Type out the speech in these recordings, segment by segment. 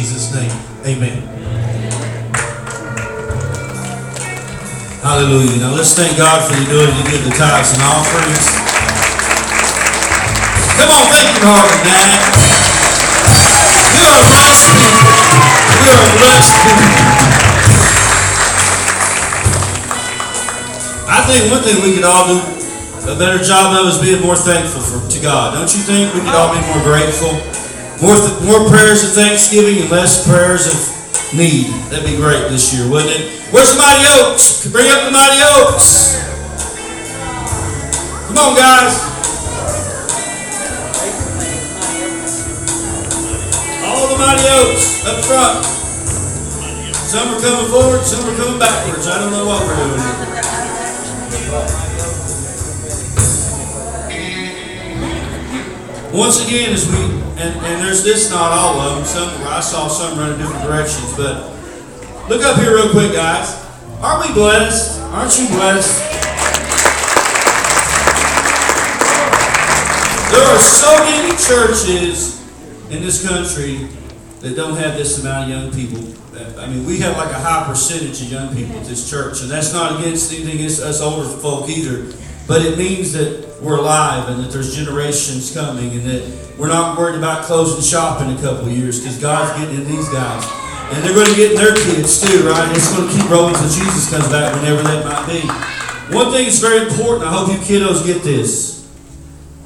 Jesus' name. Amen. Hallelujah. Now let's thank God for the ability to give the tithes and offerings. Come on, thank you, Lord, tonight. You are blessed people. You are blessed people. I think one thing we could all do a better job of is being more thankful for, to God. Don't you think we could all be more grateful? More, more prayers of thanksgiving and less prayers of need. That'd be great this year, wouldn't it? Where's the mighty oaks? Bring up the mighty oaks. Come on, guys. All the mighty oaks up front. Some are coming forward, some are coming backwards. I don't know what we're doing Once again, as we and, and there's this not all of them. Some I saw some running different directions, but look up here real quick, guys. Aren't we blessed? Aren't you blessed? There are so many churches in this country that don't have this amount of young people. I mean, we have like a high percentage of young people at this church, and that's not against anything against us older folk either. But it means that we're alive and that there's generations coming, and that we're not worried about closing shop in a couple years because God's getting in these guys, and they're going to get their kids too, right? It's going to keep rolling until Jesus comes back, whenever that might be. One thing that's very important. I hope you kiddos get this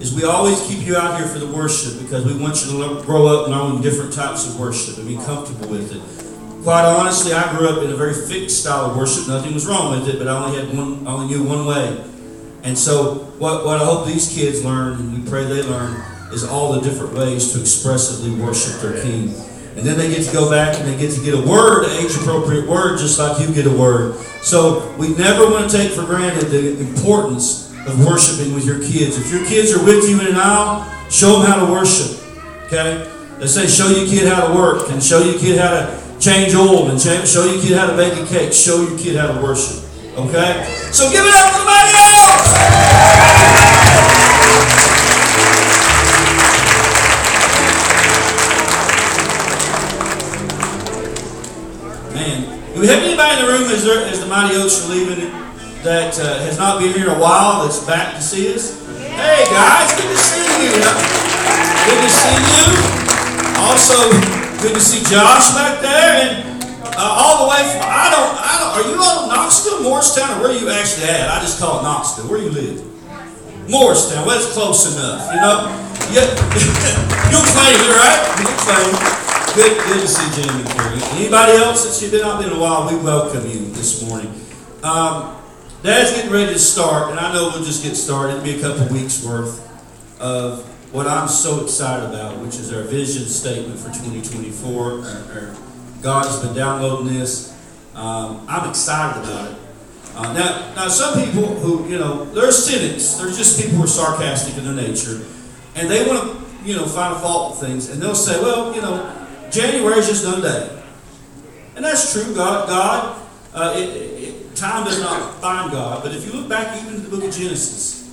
is we always keep you out here for the worship because we want you to grow up knowing different types of worship and be comfortable with it. Quite honestly, I grew up in a very fixed style of worship. Nothing was wrong with it, but I only had one, I only knew one way. And so, what, what I hope these kids learn, and we pray they learn, is all the different ways to expressively worship their King. And then they get to go back and they get to get a word, an age appropriate word, just like you get a word. So, we never want to take for granted the importance of worshiping with your kids. If your kids are with you in an aisle, show them how to worship. Okay? They say show your kid how to work and show your kid how to change oil and change, show your kid how to bake a cake. Show your kid how to worship. Okay? So give it up for somebody else! Man, do we have anybody in the room as, there, as the Mighty Oaks leaving that uh, has not been here in a while that's back to see us? Hey guys, good to see you. Good to see you. Also, good to see Josh back there, and uh, all the way from I don't I don't. Are you all in Knoxville, Morristown, or where are you actually at? I just call it Knoxville. Where you live? Morristown. Well, it's close enough. You know. Yeah. You'll claim it, right? You'll claim. Good, good to see Jim and Carrie. Anybody else that's been out there in a while, we welcome you this morning. Um, Dad's getting ready to start, and I know we'll just get started. It'll be a couple weeks worth of what I'm so excited about, which is our vision statement for 2024. Our, our God has been downloading this. Um, I'm excited about it. Uh, now, now, some people who, you know, they're cynics. They're just people who are sarcastic in their nature. And they want to, you know, find a fault with things. And they'll say, well, you know, January is just another day. And that's true. God, God uh, it, it, time does not find God. But if you look back even to the book of Genesis,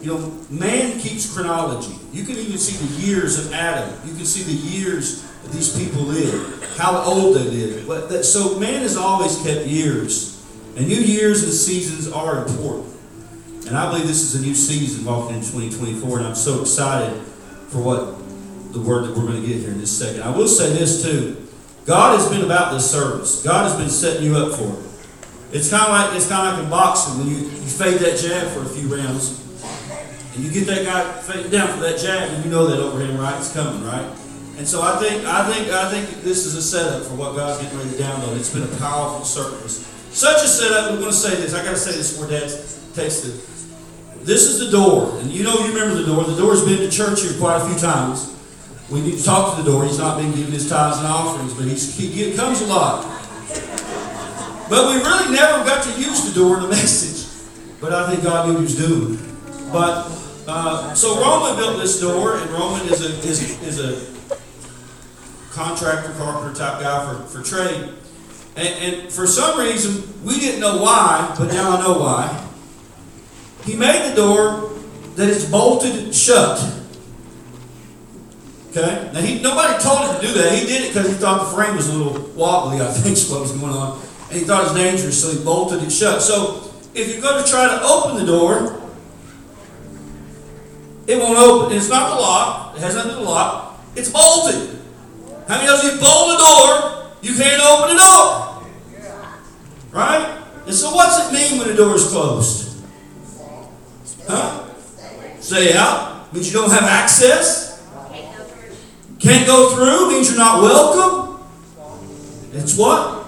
you know, man keeps chronology. You can even see the years of Adam. You can see the years these people lived, how old they that, so man has always kept years. And new years and seasons are important. And I believe this is a new season walking in 2024, and I'm so excited for what the word that we're going to get here in this second. I will say this too. God has been about this service. God has been setting you up for it. It's kind of like it's kind of like in boxing when you, you fade that jab for a few rounds, and you get that guy fading down for that jab, and you know that overhand right is coming, right? And so I think I think I think this is a setup for what God's getting ready to download. It's been a powerful service. Such a setup. We want to say this. I got to say this before Dad takes the. This is the door, and you know you remember the door. The door's been to church here quite a few times. We need to talk to the door. He's not been giving his tithes and offerings, but he's, he comes a lot. But we really never got to use the door in the message. But I think God knew what he was doing. But uh, so Roman built this door, and Roman is a is, is a contractor, carpenter type guy for, for trade. And, and for some reason, we didn't know why, but now I know why. He made the door that is bolted shut. Okay? Now, he, nobody told him to do that. He did it because he thought the frame was a little wobbly, I think is what was going on. And he thought it was dangerous, so he bolted it shut. So, if you're going to try to open the door, it won't open. It's not the lock. It has nothing to the lock. It's bolted. How many if you bolt the door, you can't open the door? Right? And so what's it mean when the door is closed? Huh? Stay out? Means you don't have access? Can't go through? Means you're not welcome? It's what?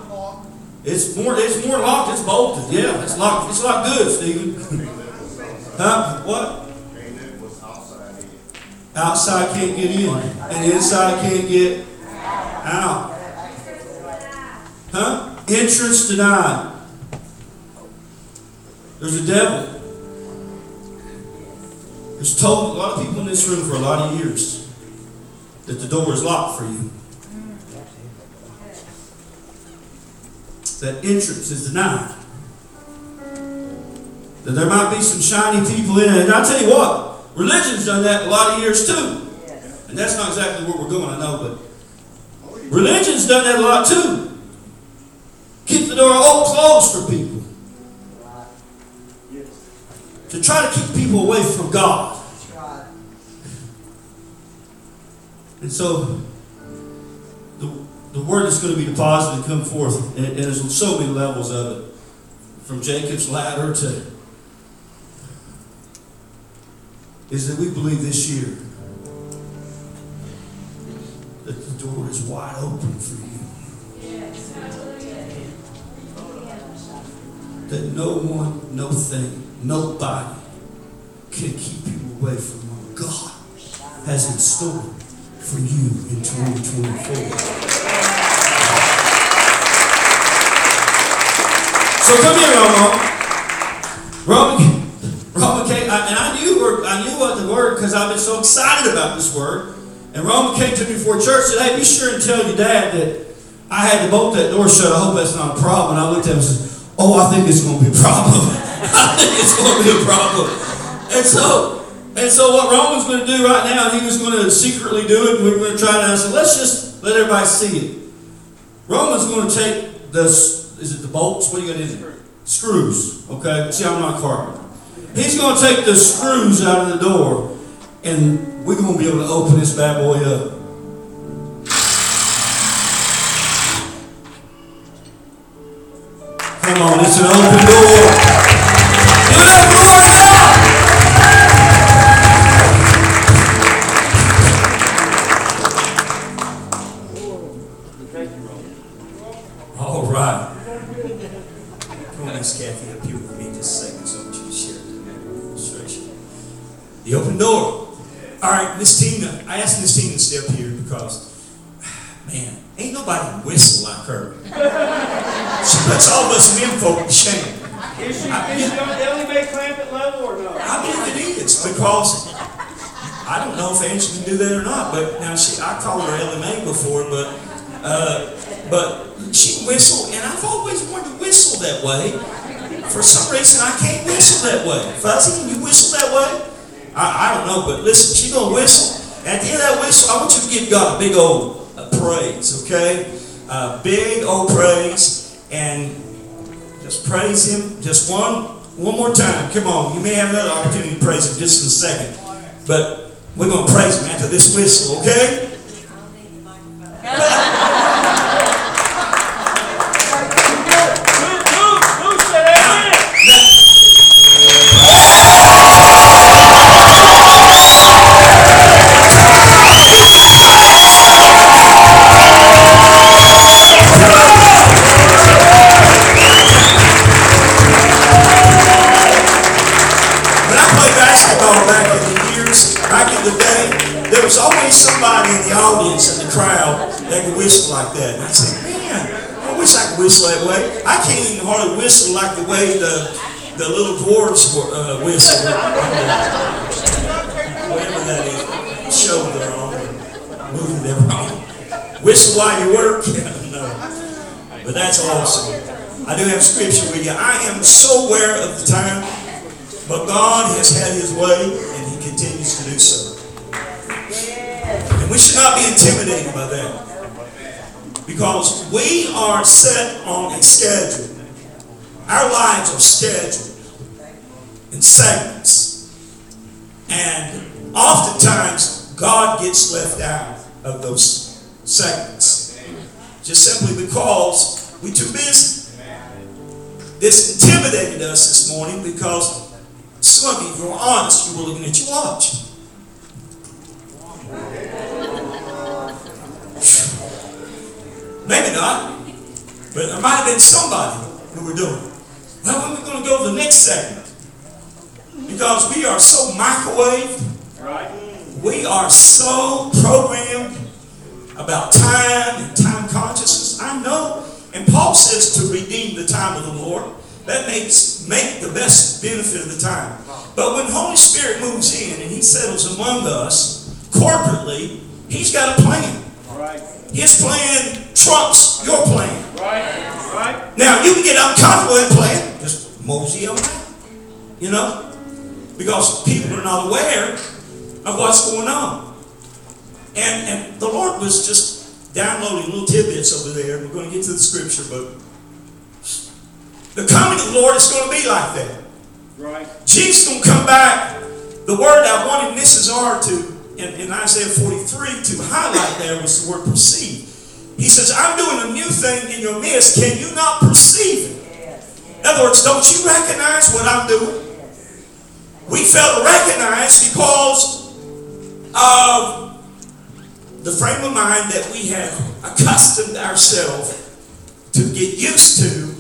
It's more it's more locked, it's bolted. Yeah, it's locked. It's locked good, Stephen. huh? What? Outside can't get in. And inside can't get out. Huh? Entrance denied. There's a devil. There's told a lot of people in this room for a lot of years that the door is locked for you. That entrance is denied. That there might be some shiny people in it. And I'll tell you what, religion's done that a lot of years too. And that's not exactly where we're going, I know, but religion's done that a lot too. Keep the door all closed for people. To try to keep people away from God. And so the, the word that's going to be deposited and come forth, and, there's so many levels of it. From Jacob's ladder to is that we believe this year is wide open for you. That no one, no thing, nobody can keep you away from what God has in store for you in 2024. So come here, Romo. Roman, Roman came, and I knew, I knew what the word because I've been so excited about this word. And Roman came to me before church and said, "Hey, be sure and tell your dad that I had to bolt that door shut. I hope that's not a problem." And I looked at him and said, "Oh, I think it's going to be a problem. I think it's going to be a problem." And so, and so what Roman's going to do right now, he was going to secretly do it. We were going to try. And I said, "Let's just let everybody see it." Roman's going to take the is it the bolts? What are you going to do? Screws. Okay. See, I'm not carpenter. He's going to take the screws out of the door, and we're going to be able to open this bad boy up. Come on, it's an open door. But she whistle, and I've always wanted to whistle that way. For some reason, I can't whistle that way. Fuzzy, can you whistle that way? I, I don't know, but listen, she's gonna whistle. At the end of that whistle, I want you to give God a big old uh, praise, okay? Uh, big old praise, and just praise Him. Just one, one more time. Come on, you may have another opportunity to praise Him just in a second, but we're gonna praise Him after this whistle, okay? Whistle while you work? No. But that's awesome. I do have scripture with you. I am so aware of the time. But God has had his way, and he continues to do so. And We should not be intimidated by that. Because we are set on a schedule. Our lives are scheduled in segments. And oftentimes, God gets left out of those segments. Just simply because we're too busy. This intimidated us this morning because some of you, if you were honest, you were looking at your watch. Maybe not. But there might have been somebody who were doing. Well, when are we going to go to the next segment? Because we are so microwaved. Right. We are so programmed about time and time consciousness. I know. And Paul says to redeem the time of the Lord. That makes make the best benefit of the time. But when Holy Spirit moves in and He settles among us corporately, He's got a plan. His plan trumps your plan. Now you can get uncomfortable with plan, just mosey on. You know? Because people are not aware of what's going on. And and the Lord was just downloading little tidbits over there. We're going to get to the scripture, but the coming of the Lord is going to be like that. Right. Jesus going to come back. The word I wanted Mrs. R to in, in Isaiah 43 to highlight there was the word perceive. He says, I'm doing a new thing in your midst. Can you not perceive it? In other words, don't you recognize what I'm doing? We fail to recognize because of the frame of mind that we have accustomed ourselves to get used to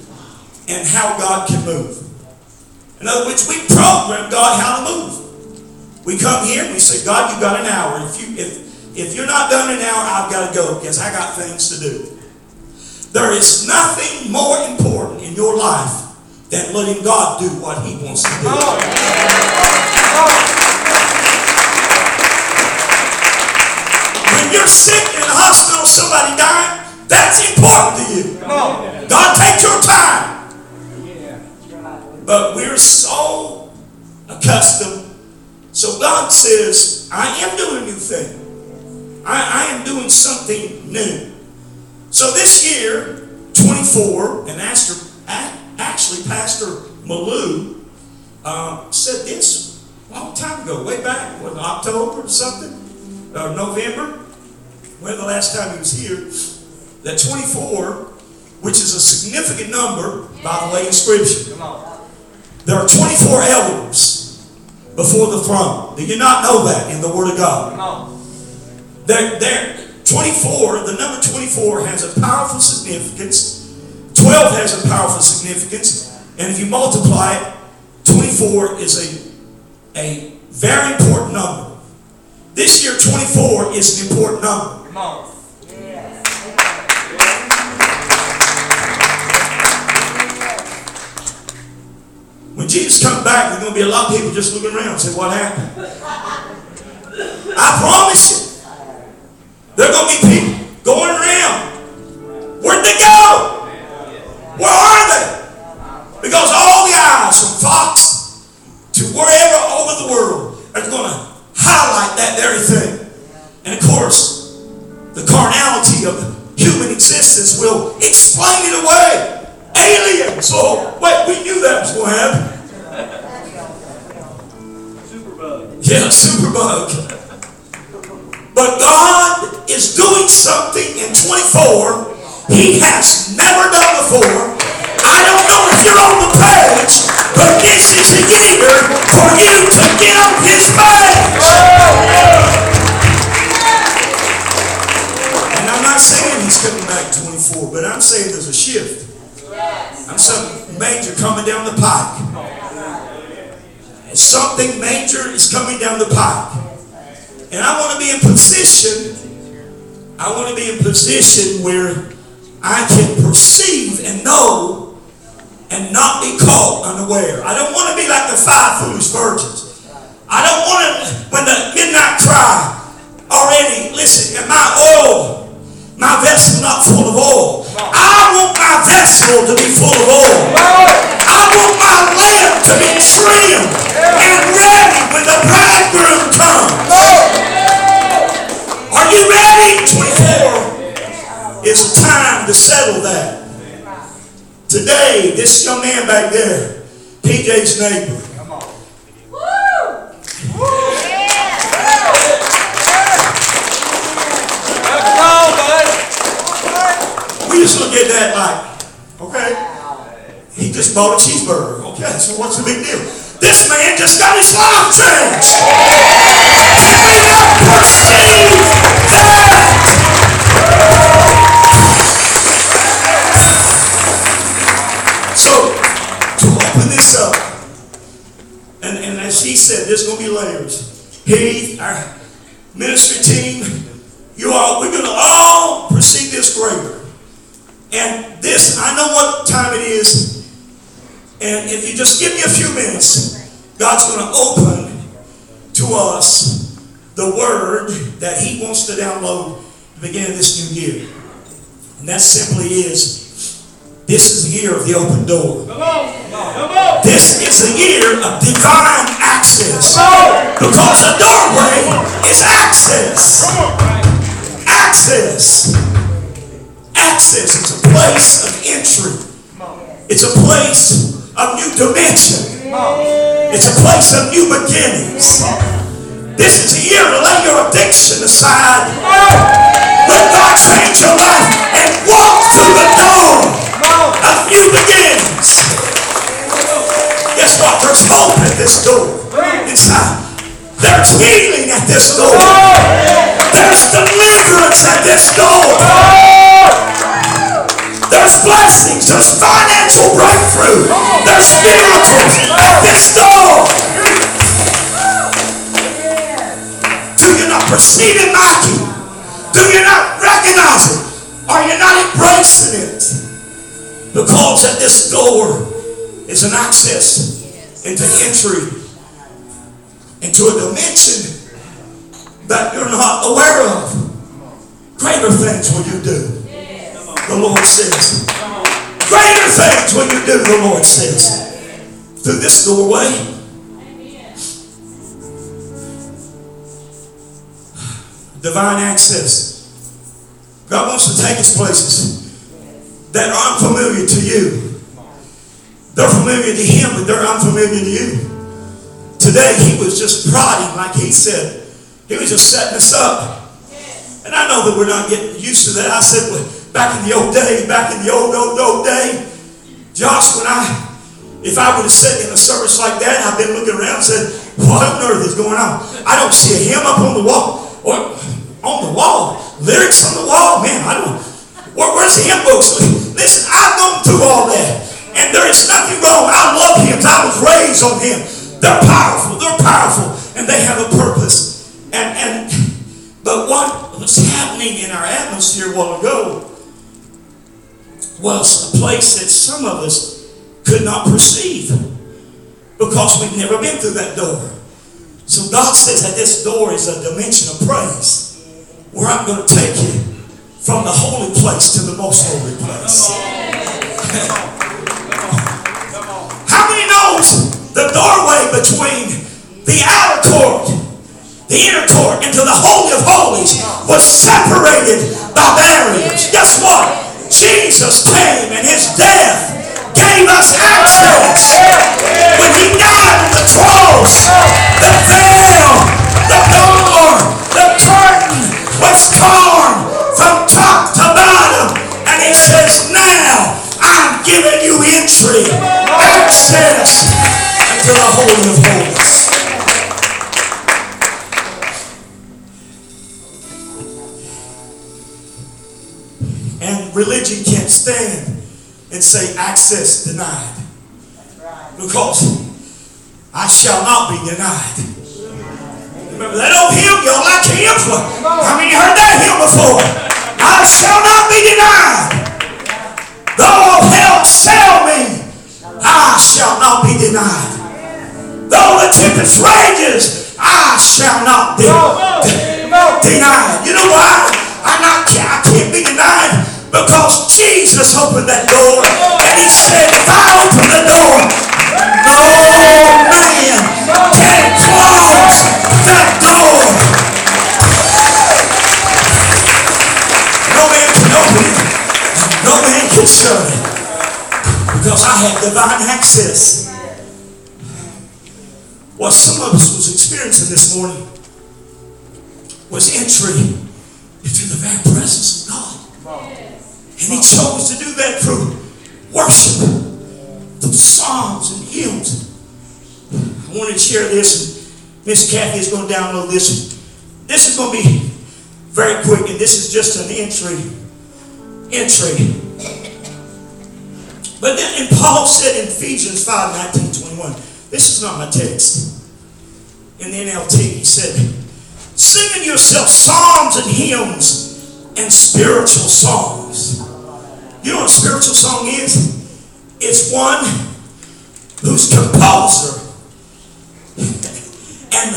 and how God can move. In other words, we program God how to move. We come here we say, God, you've got an hour. If you if if you're not done in an hour, I've got to go because I got things to do. There is nothing more important in your life than letting God do what He wants to do. When you're sick in the hospital, somebody dying, that's important to you. God, take your time. But we're so accustomed. So God says, I am doing a new thing. I, I am doing something new. So this year, 24, and Pastor, actually Pastor Malou uh, said this a long time ago, way back, what, October or something, or November, when the last time he was here, that 24, which is a significant number, by the way, in Scripture. There are 24 elders before the throne. Did you not know that in the Word of God? There, there, 24, the number 24 has a powerful significance. 12 has a powerful significance. And if you multiply it, 24 is a, a very important number. This year, 24 is an important number. When Jesus comes back, there's going to be a lot of people just looking around and say, What happened? I promise you. There are going to be people going around. Where'd they go? Where are they? Because all the eyes from Fox to wherever over the world are going to highlight that very thing. And of course, the carnality of human existence will explain it away. Aliens! Oh, wait, we knew that was going to happen. Superbug. Yeah, superbug. But God is doing something in 24 He has never done before. I don't know if you're on the page, but this is a year for you to get on His page. 24, but I'm saying there's a shift. I'm something major coming down the pike. Something major is coming down the pike. And I want to be in position, I want to be in position where I can perceive and know and not be caught unaware. I don't want to be like the five foolish virgins. I don't want to, when the midnight cry already, listen, and my oil, my vessel not full of oil. I want my vessel to be full of oil. I want my lamp to be trimmed and ready when the bridegroom comes. Are you ready? 24 It's time to settle that. Today, this young man back there, PJ's neighbor, that like, okay, he just bought a cheeseburger. Okay, so what's the big deal? This man just got his life changed. We not perceive that? So, to open this up, and, and as he said, there's going to be layers. He, our ministry team, you all, we're going to all perceive this greater. And this, I know what time it is. And if you just give me a few minutes, God's going to open to us the word that He wants to download the beginning of this new year. And that simply is this is the year of the open door. Come on. Come on. This is the year of divine access. Because the doorway is access. Access. Access is a place of entry. It's a place of new dimension. It's a place of new beginnings. This is a year to lay your addiction aside. Let God change your life and walk through the door of new beginnings. Guess what? There's hope at this door. Inside. There's healing at this door. There's deliverance at this door. There's blessings. There's financial breakthrough. There's miracles at this door. Do you not perceive it, Mikey? Do you not recognize it? Are you not embracing it? Because at this door is an access into entry into a dimension that you're not aware of. Greater things will you do, the Lord says. Greater things will you do, the Lord says. Through this doorway. Divine access. God wants to take us places that are unfamiliar to you. They're familiar to Him, but they're unfamiliar to you. Today, He was just prodding, like He said. He was just setting us up. And I know that we're not getting used to that. I said, well, back in the old day, back in the old, old, old day, Josh, when I, if I would have sat in a service like that, I've been looking around and said, what on earth is going on? I don't see a hymn up on the wall. Or on the wall. Lyrics on the wall. Man, I don't, where, where's the hymn books? Listen, I've gone through all that. And there is nothing wrong. I love hymns. I was raised on him. They're powerful. They're powerful. And they have a purpose. And, and, but what was happening in our atmosphere a while ago was a place that some of us could not perceive because we've never been through that door. So God says that this door is a dimension of praise where I'm going to take you from the holy place to the most holy place. How many knows the doorway between the outer court, the inner court, into the holy of holies was separated by barriers? Guess what? Jesus came and his death gave us access. When he died on the cross, the veil, the door, the curtain was torn from top to bottom. And he says, now I'm giving you entry, access into the Holy of Holies. Religion can't stand and say access denied. Because I shall not be denied. Remember that old hymn? Y'all like hymns? How many heard that hymn before? I shall not be denied. Though hell sell me, I shall not be denied. Though the tempest rages, I shall not be denied. You know why? I'm not, I can't be denied because Jesus opened that door and he said, if I open the door, no man can close that door. No man can open it. it shut. It. Because I have divine access. What some of us was experiencing this morning was entry into the very presence of God. And he chose to do that through worship, through psalms and hymns. I wanted to share this, Miss Kathy is going to download this. This is going to be very quick, and this is just an entry. Entry. But then, and Paul said in Ephesians 5 19, 21, this is not my text. In the NLT, he said, singing yourself psalms and hymns and spiritual songs. You know what a spiritual song is? It's one whose composer and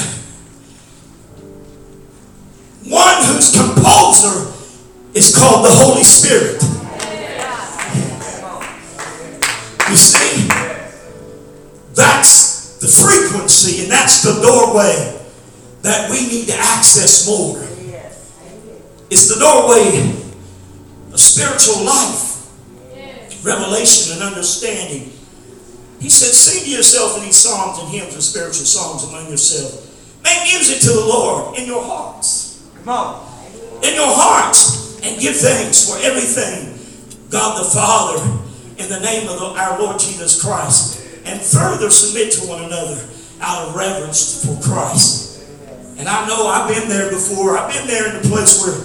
one whose composer is called the Holy Spirit. You see, that's the frequency and that's the doorway that we need to access more. It's the doorway of spiritual life, revelation, and understanding. He said, Sing to yourself in these psalms and hymns and spiritual songs among yourself. Make music to the Lord in your hearts. Come on. In your hearts. And give thanks for everything. God the Father, in the name of the, our Lord Jesus Christ. And further submit to one another out of reverence for Christ. And I know I've been there before. I've been there in the place where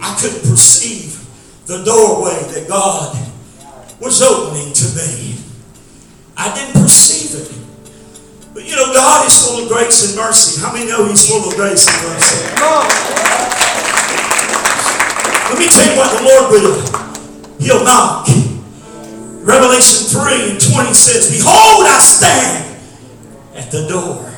I couldn't perceive the doorway that God was opening to me. I didn't perceive it. But you know, God is full of grace and mercy. How many know He's full of grace and mercy? Let me tell you what the Lord will. He'll knock. Revelation 3 and 20 says, Behold, I stand at the door.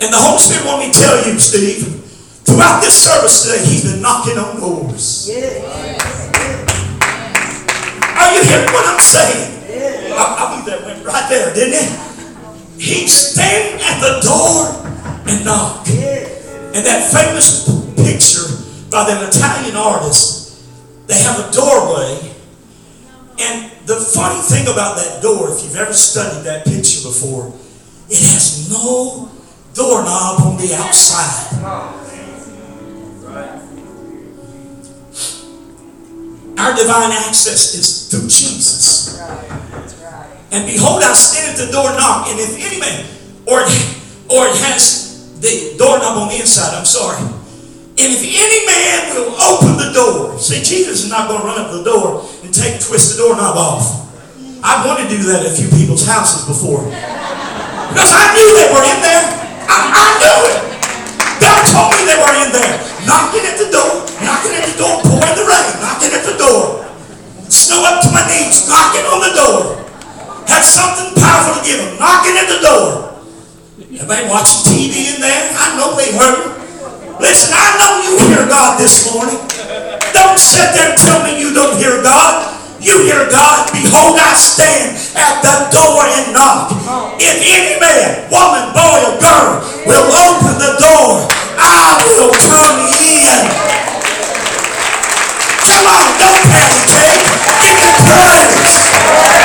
And the Holy Spirit want me to tell you, Steve, throughout this service today, He's been knocking on doors. Are you hearing what I'm saying? I, I believe that went right there, didn't it? He stand at the door and knock. And that famous picture by that Italian artist, they have a doorway. And the funny thing about that door, if you've ever studied that picture before, it has no doorknob on the outside. Our divine access is through Jesus. And behold, I stand at the door knock. And if any man, or or it has the doorknob on the inside, I'm sorry. And if any man will open the door, see, Jesus is not going to run up the door and take twist the doorknob off. I've wanted to do that at a few people's houses before. Because I knew they were in there. I, I knew it. God told me they were in there. Knocking at the door, knocking at the door, pouring the rain, knocking at the door. Snow up to my knees, knocking on the door. Had something powerful to give them, knocking at the door. Everybody watching TV in there? I know they heard. Listen, I know you hear God this morning. Don't sit there and tell me you don't hear God. You hear God. Behold, I stand at the door and knock. Oh. If any man, woman, boy, or girl will open the door, I will come in. Come on, don't hesitate. Give me praise.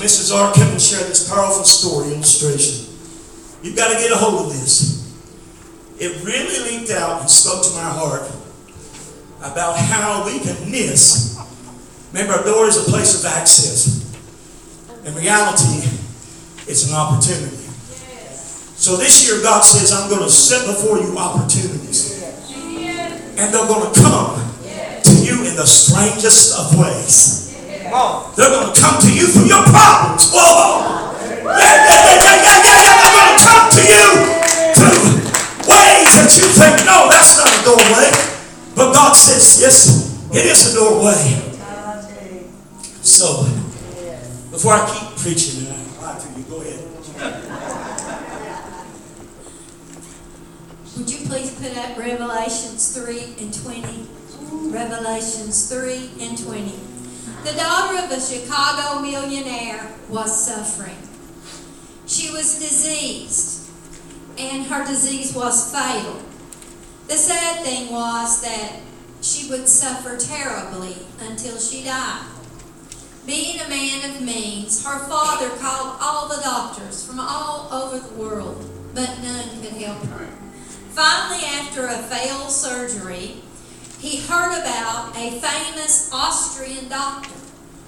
Mrs. R, come and share this powerful story illustration. You've got to get a hold of this. It really leaped out and spoke to my heart about how we can miss. Remember, a door is a place of access. In reality, it's an opportunity. So this year, God says, I'm going to set before you opportunities. And they're going to come to you in the strangest of ways. They're going to come to you through your problems. Whoa! Yeah, yeah, yeah, yeah, yeah, yeah. They're going to come to you through ways that you think, no, that's not a doorway. But God says, yes, it is a doorway. So, before I keep preaching, and I lie to you, go ahead. Would you please put up Revelations 3 and 20? Revelations 3 and 20. The daughter of a Chicago millionaire was suffering. She was diseased, and her disease was fatal. The sad thing was that she would suffer terribly until she died. Being a man of means, her father called all the doctors from all over the world, but none could help her. Finally, after a failed surgery, he heard about a famous Austrian doctor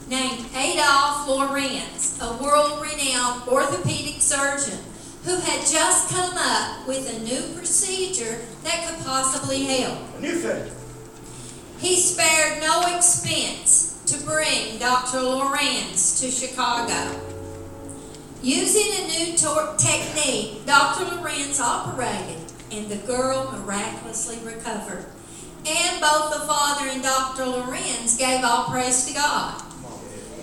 named Adolf Lorenz, a world renowned orthopedic surgeon who had just come up with a new procedure that could possibly help. A new thing. He spared no expense to bring Dr. Lorenz to Chicago. Using a new tor- technique, Dr. Lorenz operated, and the girl miraculously recovered. And both the father and Dr. Lorenz gave all praise to God.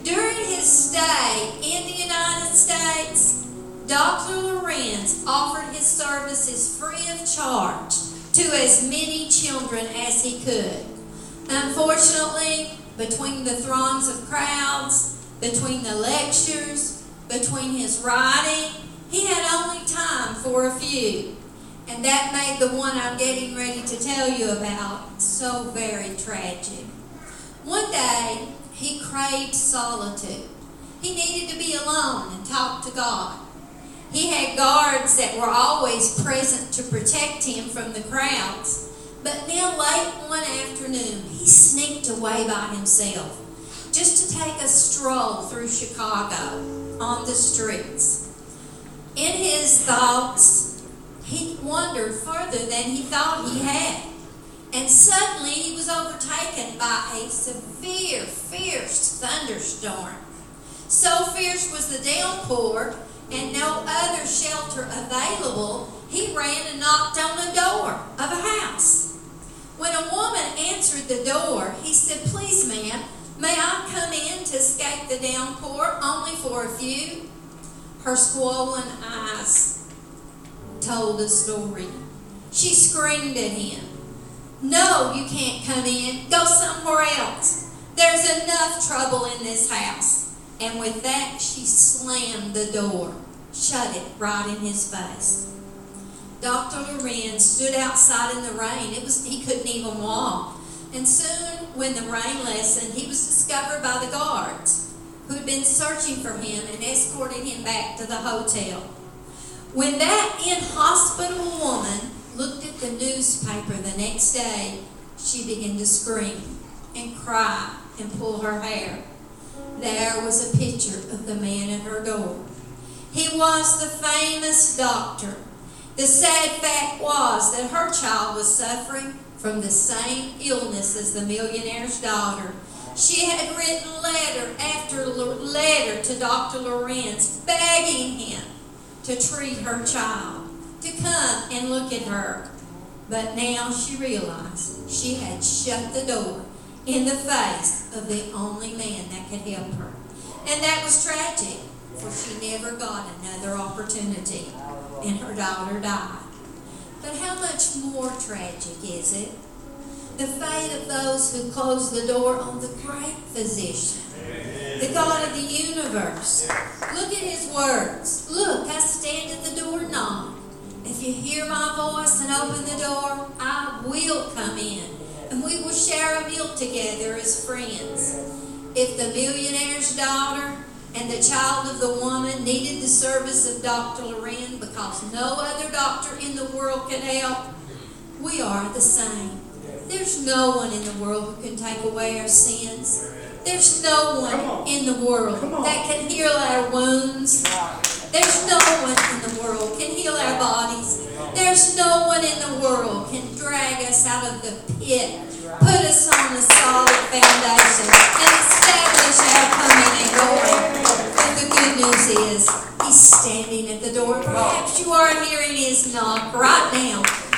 During his stay in the United States, Dr. Lorenz offered his services free of charge to as many children as he could. Unfortunately, between the throngs of crowds, between the lectures, between his writing, he had only time for a few. And that made the one I'm getting ready to tell you about so very tragic. One day, he craved solitude. He needed to be alone and talk to God. He had guards that were always present to protect him from the crowds. But now, late one afternoon, he sneaked away by himself just to take a stroll through Chicago on the streets. In his thoughts, he wandered further than he thought he had. And suddenly he was overtaken by a severe, fierce thunderstorm. So fierce was the downpour and no other shelter available, he ran and knocked on the door of a house. When a woman answered the door, he said, Please, ma'am, may I come in to escape the downpour only for a few? Her swollen eyes told a story. She screamed at him, No, you can't come in. Go somewhere else. There's enough trouble in this house. And with that, she slammed the door, shut it right in his face. Dr. Lorenz stood outside in the rain. It was he couldn't even walk. And soon, when the rain lessened, he was discovered by the guards who had been searching for him and escorted him back to the hotel. When that inhospitable woman looked at the newspaper the next day, she began to scream and cry and pull her hair. There was a picture of the man at her door. He was the famous doctor. The sad fact was that her child was suffering from the same illness as the millionaire's daughter. She had written letter after letter to Dr. Lorenz begging him to treat her child, to come and look at her. But now she realized she had shut the door in the face of the only man that could help her. And that was tragic, for she never got another opportunity, and her daughter died. But how much more tragic is it? The fate of those who close the door on the great physician, the God of the universe. Look at his words. Look, I stand at the door knock. If you hear my voice and open the door, I will come in and we will share a meal together as friends. If the millionaire's daughter and the child of the woman needed the service of Dr. Loren because no other doctor in the world can help, we are the same. There's no one in the world who can take away our sins. There's no one in the world that can heal our wounds. There's no one in the world can heal our bodies. There's no one in the world can drag us out of the pit, put us on a solid foundation, and establish our coming and going. And the good news is, He's standing at the door. Perhaps you are hearing His knock right now.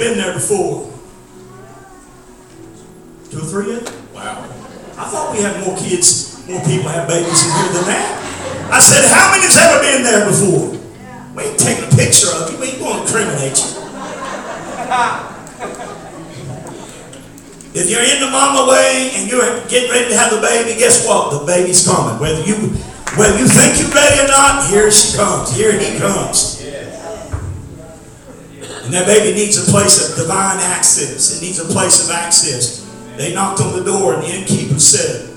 been there before? Two or three of you? Wow. I thought we had more kids, more people have babies in here than that. I said, how many's ever been there before? We ain't taking a picture of you. We ain't going to incriminate you. If you're in the mama way and you're getting ready to have the baby, guess what? The baby's coming. Whether you whether you think you're ready or not, here she comes. Here he comes. And that baby needs a place of divine access. It needs a place of access. They knocked on the door and the innkeeper said,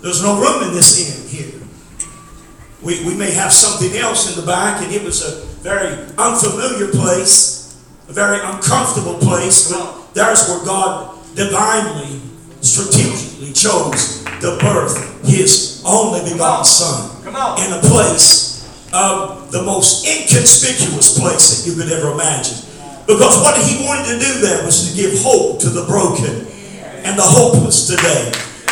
There's no room in this inn here. We, we may have something else in the back, and it was a very unfamiliar place, a very uncomfortable place, but there's where God divinely, strategically chose to birth his only begotten son in a place of the most inconspicuous place that you could ever imagine. Because what he wanted to do there was to give hope to the broken and the hopeless today.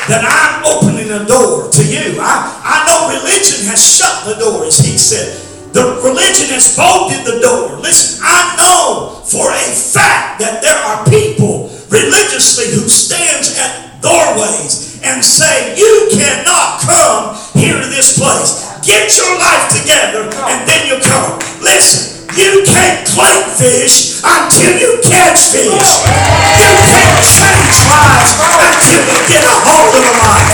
That I'm opening a door to you. I, I know religion has shut the door, as he said. The religion has bolted the door. Listen, I know for a fact that there are people religiously who stands at doorways and say, you cannot come here to this place. Get your life together and then you'll come. Listen, you can't claim fish until you catch fish. You can't change lives until you get a hold of a life.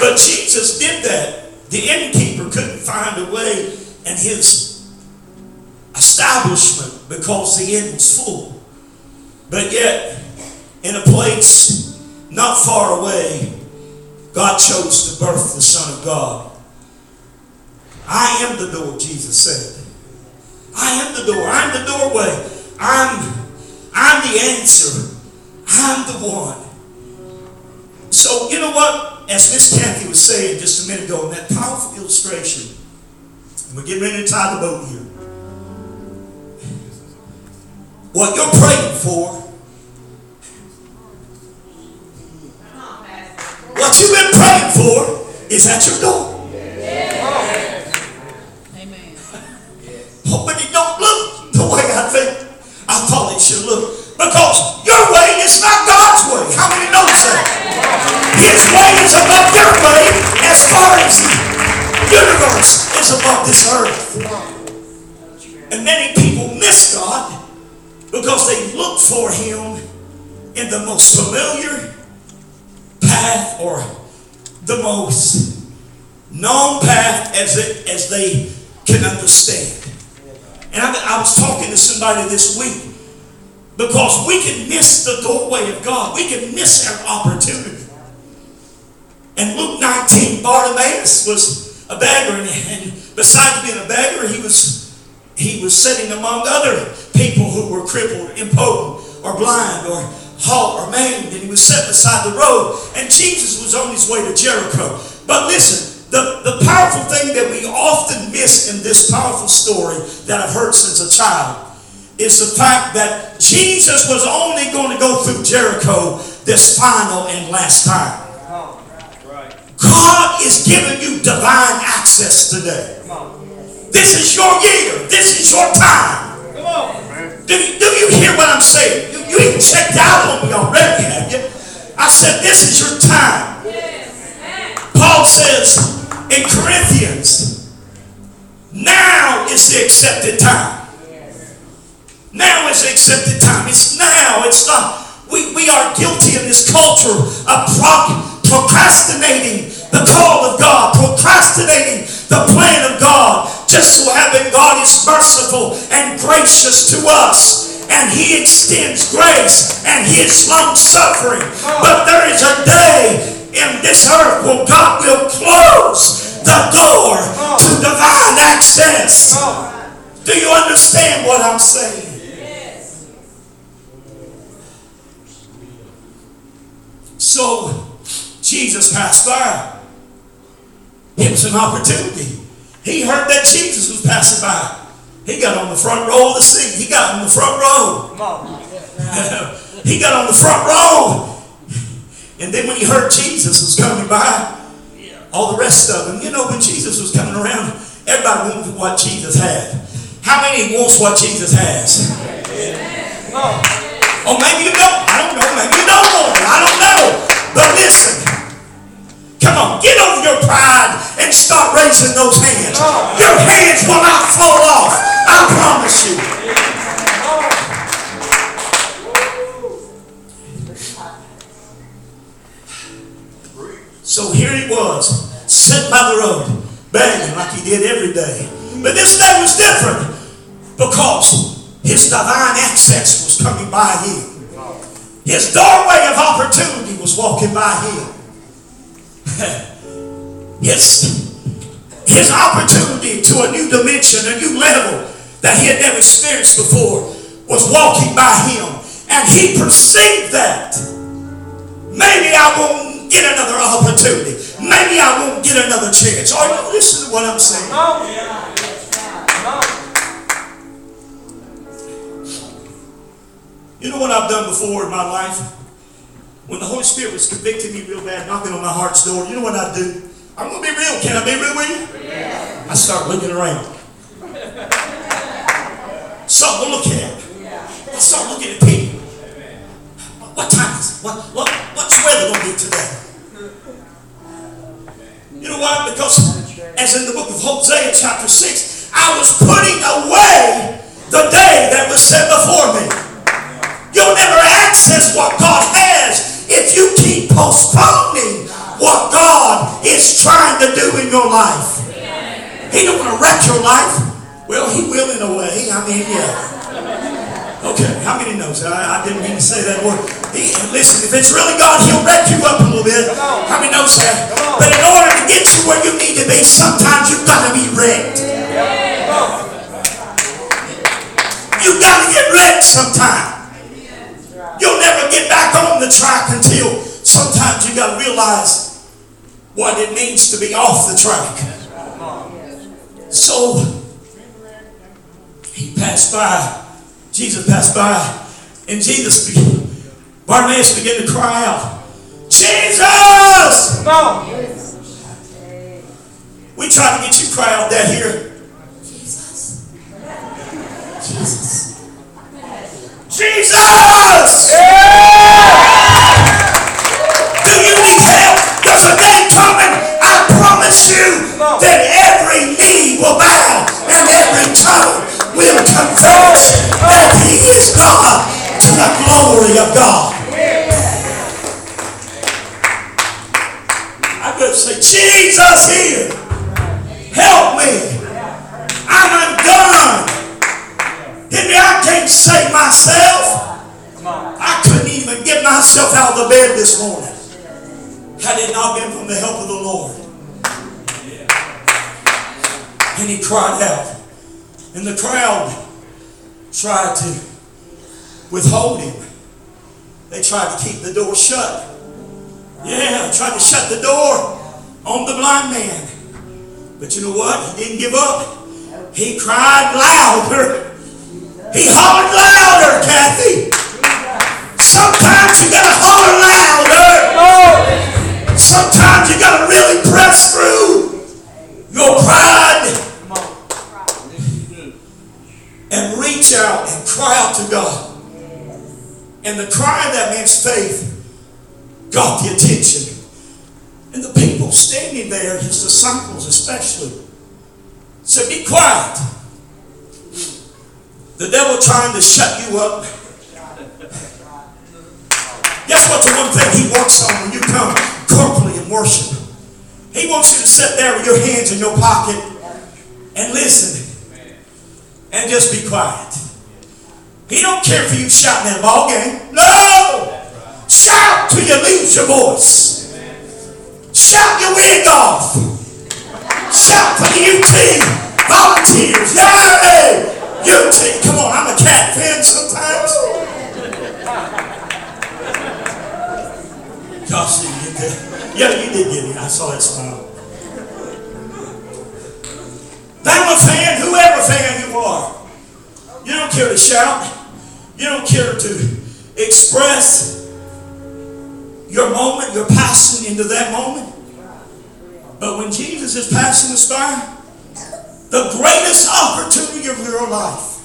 But Jesus did that. The innkeeper couldn't find a way, and his establishment because the inn was full. But yet, in a place not far away, God chose to birth the Son of God. I am the door, Jesus said. I am the door. I'm the doorway. I'm, I'm the answer. I'm the one. So, you know what? As Miss Kathy was saying just a minute ago in that powerful illustration, we're getting ready to tie the boat here. What you're praying for, what you've been praying for, is at your door. Amen. Oh, but it don't look the way I think I thought it should look. Because your way is not God's way. How many know that? His way is above your way as far as the universe is above this earth. And many people miss God because they look for him in the most familiar path or the most known path as, it, as they can understand. And I, I was talking to somebody this week because we can miss the doorway of God. We can miss our opportunity. And Luke 19, Bartimaeus was a beggar, and, and besides being a beggar, he was he was sitting among other people who were crippled, impotent, or blind, or halt, or maimed, and he was set beside the road. And Jesus was on his way to Jericho. But listen, the, the powerful thing that we often miss in this powerful story that I've heard since a child is the fact that Jesus was only going to go through Jericho this final and last time. God is giving you divine access today. This is your year. This is your time. Do, do you hear what I'm saying? You, you ain't checked out on me already, have you? I said, this is your time. Paul says in Corinthians, now is the accepted time. Now is the accepted time. It's now. It's not. We, we are guilty in this culture of pro- procrastinating the call of God, procrastinating the plan of God. Just so happen God is merciful and gracious to us. And He extends grace and his long suffering. Oh. But there is a day in this earth where God will close the door oh. to divine access. Oh. Do you understand what I'm saying? So Jesus passed by. It was an opportunity. He heard that Jesus was passing by. He got on the front row of the seat. He got on the front row. he got on the front row. And then when he heard Jesus was coming by, all the rest of them, you know, when Jesus was coming around, everybody wanted what Jesus had. How many wants what Jesus has? Oh, maybe you don't. I don't know. Maybe you don't want it. I don't know. But listen. Come on, get over your pride and start raising those hands. Your hands will not fall off. I promise you. So here he was, sitting by the road, begging like he did every day. But this day was different because his divine access was coming by him. His doorway of opportunity was walking by him. his, his opportunity to a new dimension, a new level that he had never experienced before was walking by him. And he perceived that. Maybe I won't get another opportunity. Maybe I won't get another chance. Are you listening to what I'm saying? You know what I've done before in my life? When the Holy Spirit was convicting me real bad, knocking on my heart's door, you know what I do? I'm going to be real. Can I be real with you? I start looking around. Something to look at. I start looking at people. What time is it? What, what, what's the weather going to be today? You know why? Because, as in the book of Hosea, chapter 6, I was putting away the day that was set before me. You'll never access what God has if you keep postponing what God is trying to do in your life. He don't want to wreck your life. Well, he will in a way. I mean, yeah. Okay, how many knows? I, I didn't mean to say that word. He, listen, if it's really God, he'll wreck you up a little bit. How many knows that? But in order to get you where you need to be, sometimes you've got to be wrecked. You've got to get wrecked sometime. You'll never get back on the track until sometimes you got to realize what it means to be off the track. So he passed by. Jesus passed by, and Jesus, began, Bartimaeus began to cry out, Jesus! Come on. We try to get you to cry out that here. Jesus. Jesus. Jesus! Do you need help? There's a day coming. I promise you that every knee will bow and every tongue will confess that He is God to the glory of God. I better say, Jesus here. Myself. I couldn't even get myself out of the bed this morning had it not been from the help of the Lord. And he cried out. And the crowd tried to withhold him. They tried to keep the door shut. Yeah, tried to shut the door on the blind man. But you know what? He didn't give up. He cried louder. He hollered louder, Kathy. Sometimes you gotta holler louder. Sometimes you gotta really press through your pride and reach out and cry out to God. And the cry of that man's faith got the attention. And the people standing there, his disciples especially, said, Be quiet. The devil trying to shut you up. Guess what? The one thing he wants on when you come corporally and worship. He wants you to sit there with your hands in your pocket and listen and just be quiet. He don't care for you shouting at a ball game. No! Shout till you lose your voice. Shout your wig off. Shout for the UT volunteers. Yay! UT. Come on, I'm a cat fan sometimes. See, you get that? Yeah, you did get it. I saw that smile. Bama fan, whoever fan you are, you don't care to shout. You don't care to express your moment, your passing into that moment. But when Jesus is passing the by, the greatest opportunity of your life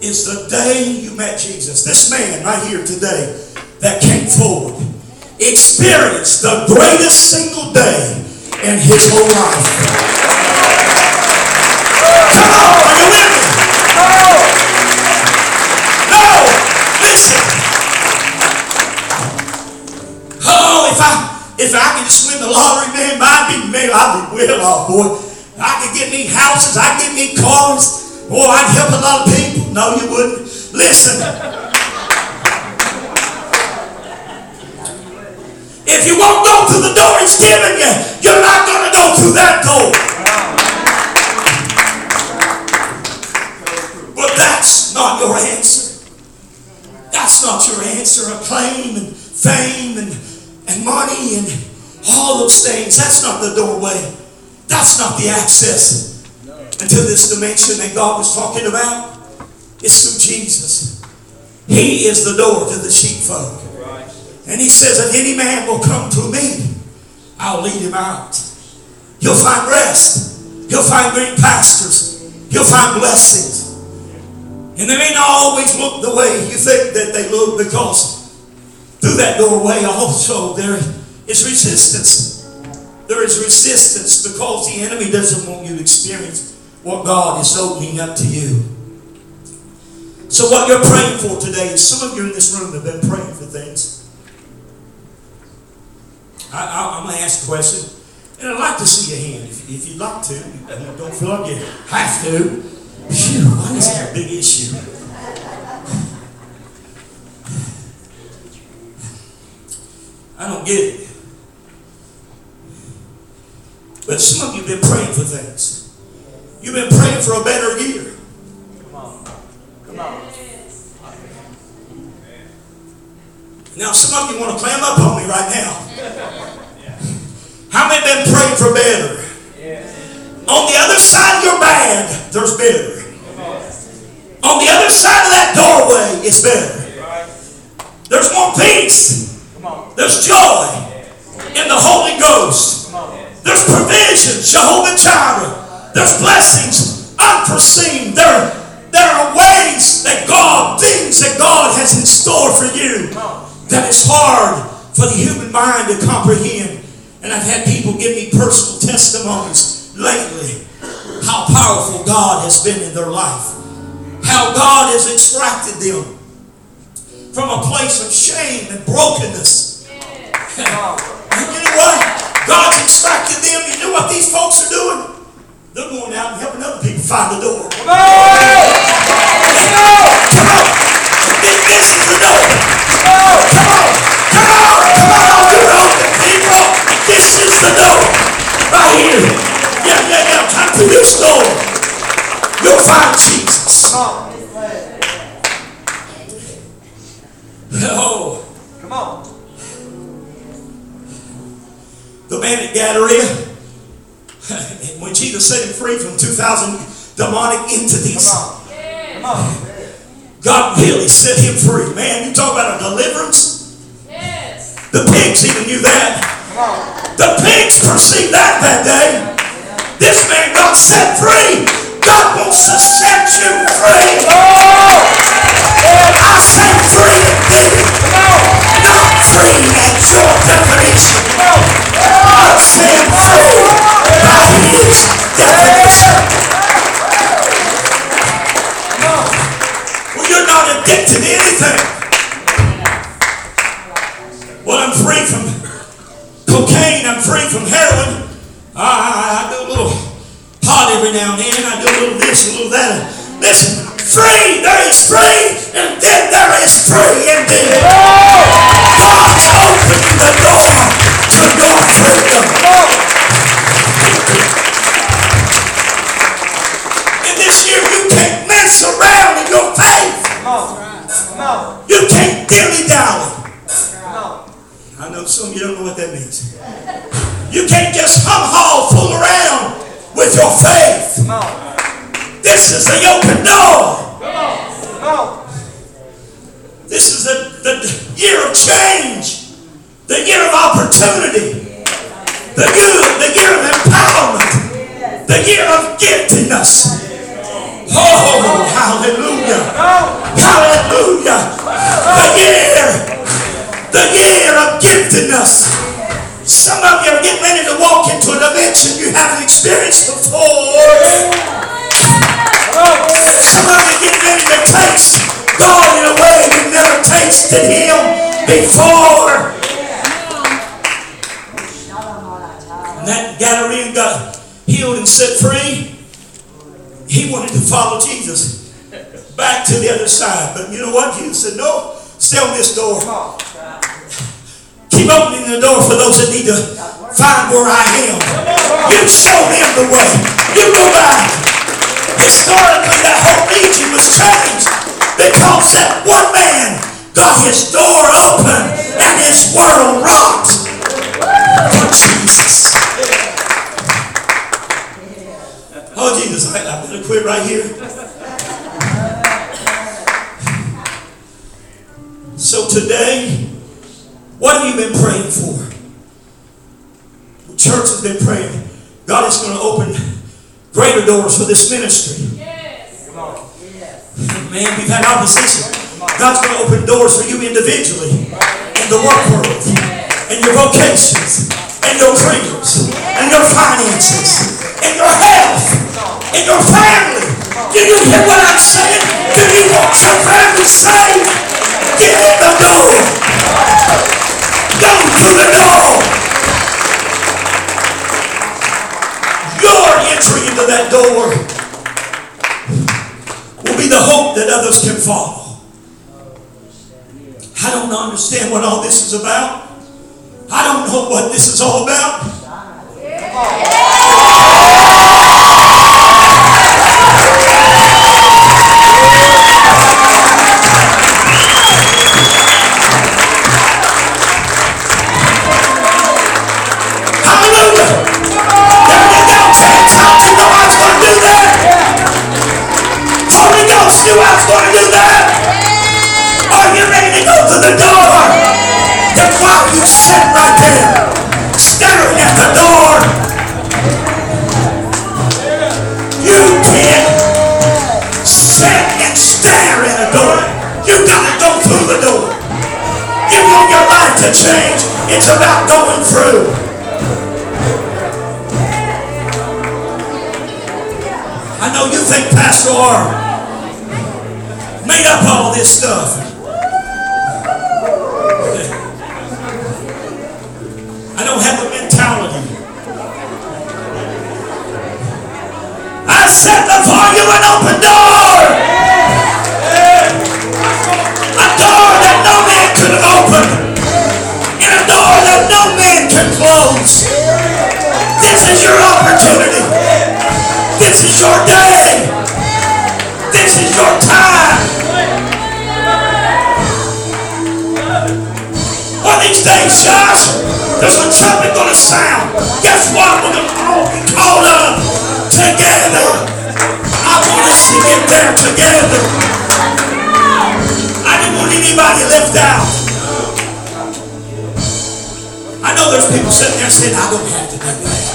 is the day you met Jesus. This man right here today that came forward experienced the greatest single day in his whole life. Come on? No, listen. Oh, if I if I could just win the lottery, man, I'd be man, I'd be well off, boy. I could get me houses, I'd get me cars. Boy, I'd help a lot of people. No, you wouldn't. Listen. If you won't go through the door he's given you, you're not going to go through that door. But that's not your answer. That's not your answer. Acclaim and fame and, and money and all those things. That's not the doorway. That's not the access into this dimension that God was talking about. It's through Jesus. He is the door to the sheepfold. And he says, if any man will come to me, I'll lead him out. He'll find rest. He'll find green pastures. He'll find blessings. And they may not always look the way you think that they look because through that doorway also there is resistance. There is resistance because the enemy doesn't want you to experience what God is opening up to you. So, what you're praying for today, some of you in this room have been praying for things. I, am going to ask a question, and I'd like to see your hand if, if you'd like to. You don't feel like you have to. Phew, why is that a big issue? I don't get it. But some of you have been praying for things. You've been praying for a better year. Come on. Come on. Now, some of you want to clam up on me right now. How many been praying for better? On the other side of your bad, there's better. On the other side of that doorway, it's better. There's more peace. There's joy in the Holy Ghost. There's provision, Jehovah Jireh. There's blessings unforeseen. There, there are ways that God, things that God has in store for you that is hard for the human mind to comprehend. And I've had people give me personal testimonies lately how powerful God has been in their life, how God has extracted them from a place of shame and brokenness. You know what? God's extracted them. You know what these folks are doing? They're going out and helping other people find the door. Come on! Come on! This, this is the door. Come on! Come on! Come on! Come on! You open people. This is the door. Right here. Yeah, yeah, yeah. Come through this door. You'll find Jesus. Oh. Come on. The man at Gadara, when Jesus set him free from 2,000 demonic entities, Come on. God really set him free. Man, you talk about a deliverance? Yes. The pigs even knew that. The pigs perceived that that day. This man got set free. God to set you free. Oh! I say free indeed. Not free at your definition. I'm saying free by his definition. Well, you're not addicted to anything. God's opening the door to your freedom. And this year you can't mess around in your faith. You can't dilly dally. I know some you don't know what that means. You can't just hum haw, fool around with your faith. This is the open door. This is the, the year of change, the year of opportunity, the year, the year of empowerment, the year of giftedness. Oh, hallelujah! Hallelujah! The year, the year of giftedness. Some of you are getting ready to walk into a dimension you haven't experienced before. Some of you are getting ready to taste God in a way you've never tasted Him before. And that Gadarene got healed and set free. He wanted to follow Jesus back to the other side. But you know what? Jesus said, No, stay on this door. Keep opening the door for those that need to find where I am. You show them the way. You go back. Historically, that whole region was changed because that one man got his door open and his world rocked for oh, Jesus. Oh, Jesus, I, I better quit right here. So today, what have you been praying for? The church has been praying. God is going to open greater doors for this ministry. Man, we've had opposition. God's going to open doors for you individually in the work world, in your vocations, in your careers, in your finances, in your health, in your family. Do you hear what I'm saying? Do you want your family saved? Get the door. Go through the door. Your entry into that door the hope that others can follow. I don't understand what all this is about. I don't know what this is all about. Knew I was going to do that. Are you ready to go to the door? Then while you sit right there, staring at the door, you can't sit and stare at a door. You gotta go through the door. You want your life to change. It's about going through. I know you think Pastor R made up all this stuff. I don't have the mentality. I set the you an open door. A door that no man could open. And a door that no man can close. This is your opportunity. This is your day. This is your time. One of these days, Josh, there's a trumpet gonna sound. Guess what? We're gonna all be called up together. I want to see it there together. I didn't want anybody left out. I know there's people sitting there saying, I don't have to do that.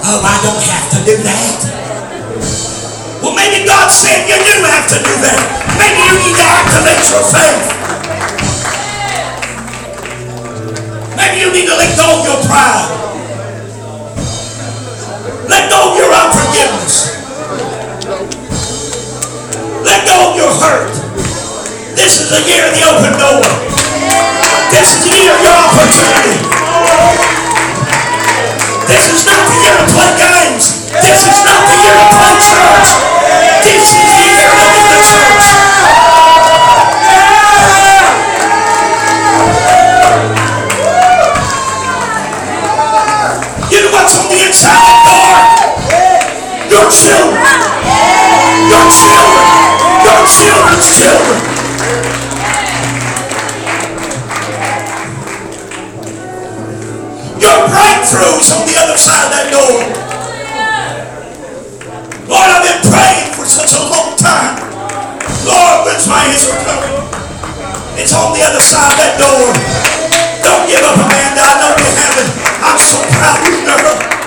Oh, I don't have to do that. Well, maybe God said you do have to do that. Maybe you need to activate your faith. Maybe you need to let go of your pride. Let go of your unforgiveness. Let go of your hurt. This is the year of the open door. This is the year of your opportunity. This is not the year to play games. This is not the year to play church. This is the year to do the church. Your children's children. breakthroughs on the other side of that door. Lord, I've been praying for such a long time. Lord, when's my answer coming? It's on the other side of that door. Don't give up, Amanda. I know you have it. I'm so proud of you, girl.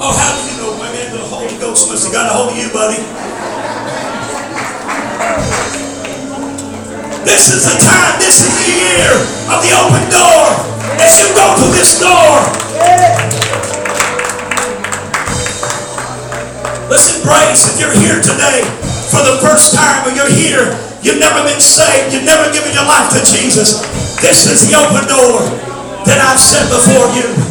Oh, how do you know, my man? The Holy Ghost must have got a hold of you, buddy. This is the time, this is the year of the open door. As you go through this door, listen, Brace, if you're here today for the first time or you're here, you've never been saved, you've never given your life to Jesus, this is the open door that I've set before you.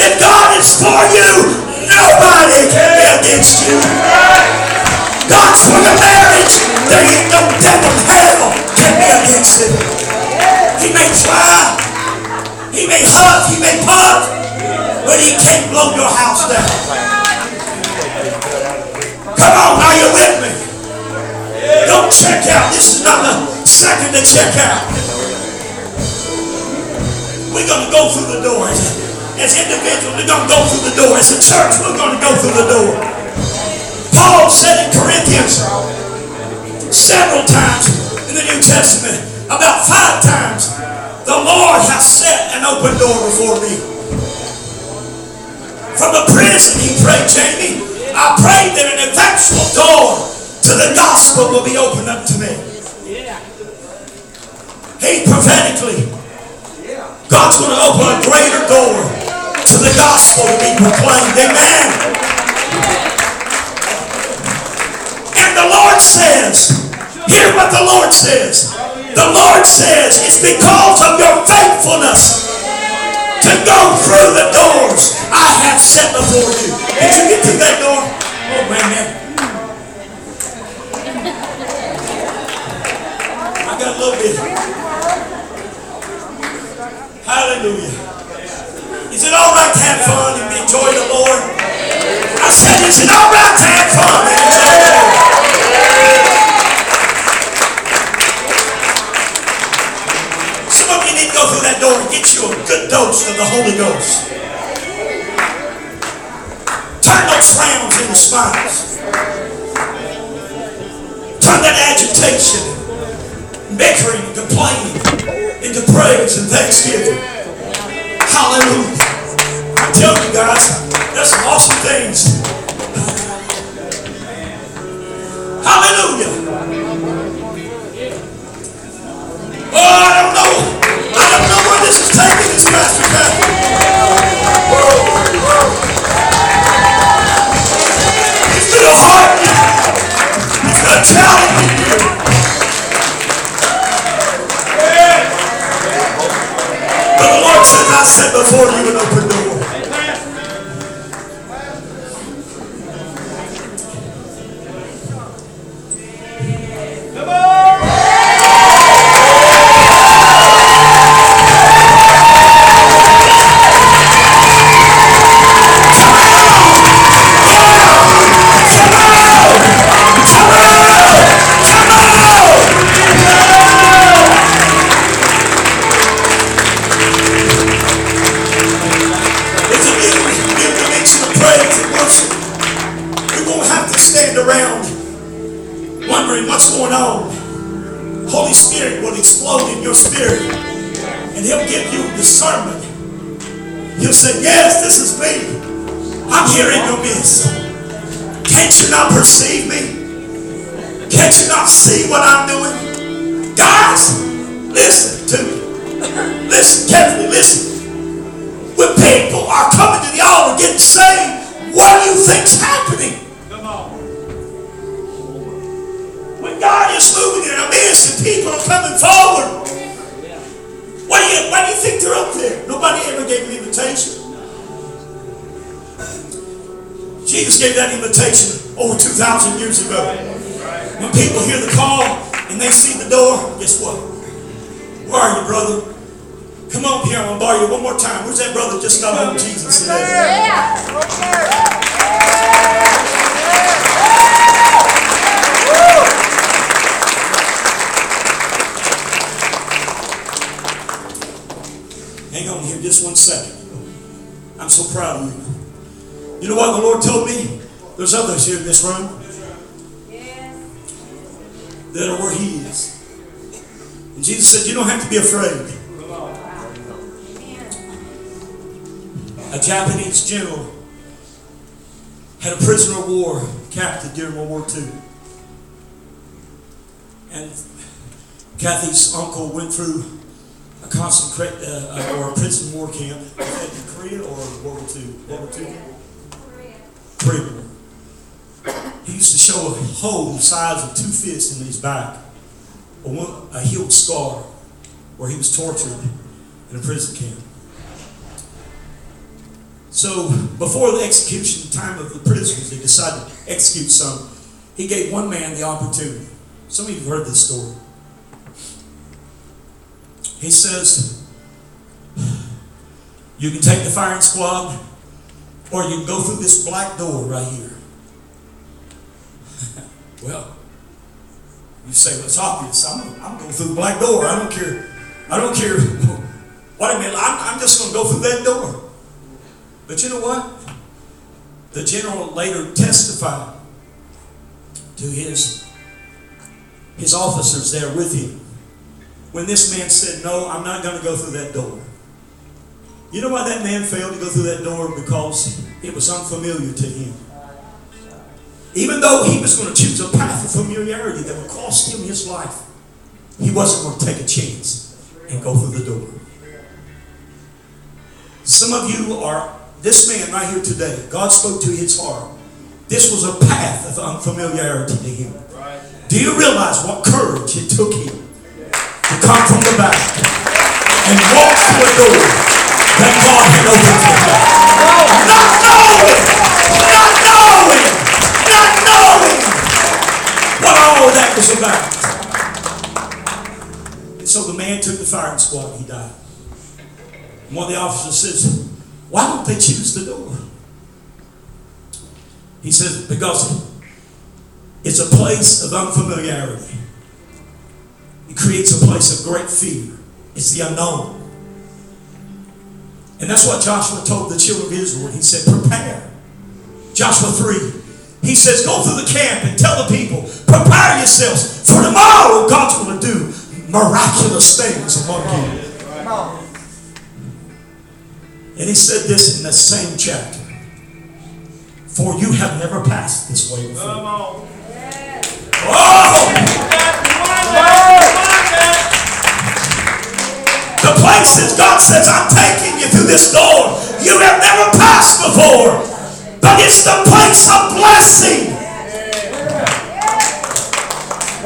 If God is for you, nobody can be against you. God's for your marriage. There ain't no devil in hell can be against it. He may try, he may huff, he may puff, but he can't blow your house down. Come on, are you with me? Don't check out. This is not the second to check out. We're going to go through the door. As, as individuals, we're going to go through the door. As a church, we're going to go through the door. Paul said in Corinthians several times in the New Testament, about five times, the Lord has set an open door before me. From the prison, he prayed, Jamie. I prayed that an effectual door to the gospel will be opened up to me. He prophetically God's going to open a greater door to the gospel to be proclaimed. Amen. And the Lord says, hear what the Lord says. The Lord says, it's because of your faithfulness to go through the doors I have set before you. Did you get through that door? Oh, man. I got a little bit. Hallelujah. Is it all right to have fun and enjoy the Lord? I said, is it all right to have fun and enjoy the Lord? Some of you need to go through that door and get you a good dose of the Holy Ghost. Turn those frowns into smiles. Turn that agitation, bickering, complaining into praise and thanksgiving. Hallelujah. I tell you guys, so proud of you. You know what the Lord told me? There's others here in this room that are where He is. And Jesus said, You don't have to be afraid. A Japanese general had a prisoner of war captive during World War II. And Kathy's uncle went through a concentrate uh, or a prison war camp in Korea or World War II. World War II. Korea. He used to show a hole the size of two fists in his back, a, one, a healed scar where he was tortured in a prison camp. So before the execution time of the prisoners, they decided to execute some. He gave one man the opportunity. Some of you have heard this story. He says, You can take the firing squad, or you can go through this black door right here. well, you say, Well, it's obvious. I'm, I'm going through the black door. I don't care. I don't care. Wait a minute. I'm, I'm just going to go through that door. But you know what? The general later testified to his, his officers there with him when this man said, No, I'm not going to go through that door. You know why that man failed to go through that door? Because it was unfamiliar to him. Even though he was going to choose a path of familiarity that would cost him his life, he wasn't going to take a chance and go through the door. Some of you are this man right here today, God spoke to his heart. This was a path of unfamiliarity to him. Do you realize what courage it took him come from the back and walk through a door that God had opened for him? Not knowing, not knowing, not knowing what all that was about. And so the man took the firing squad and he died. And one of the officers says, why don't they choose the door? He says, because it's a place of unfamiliarity. It creates a place of great fear. It's the unknown. And that's what Joshua told the children of Israel. He said, prepare. Joshua 3. He says, go through the camp and tell the people, prepare yourselves, for tomorrow God's going to do miraculous things among you. And he said this in the same chapter. For you have never passed this way before. Come on. Oh! Places God says, I'm taking you through this door you have never passed before. But it's the place of blessing.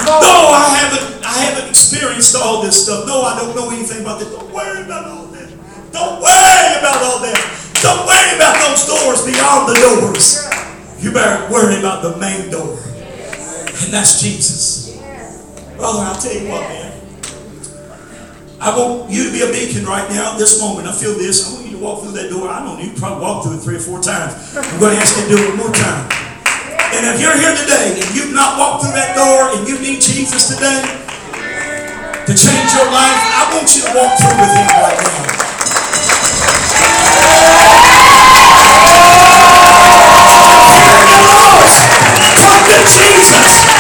No, I haven't I haven't experienced all this stuff. No, I don't know anything about this. Don't worry about all that. Don't worry about all that. Don't worry about those doors beyond the doors. You better worry about the main door. And that's Jesus. Brother, I'll tell you what, man. I want you to be a beacon right now, this moment. I feel this. I want you to walk through that door. I don't know, you probably walked through it three or four times. I'm going to ask you to do it one more time. And if you're here today and you've not walked through that door and you need Jesus today to change your life, I want you to walk through with Him right now. Jesus.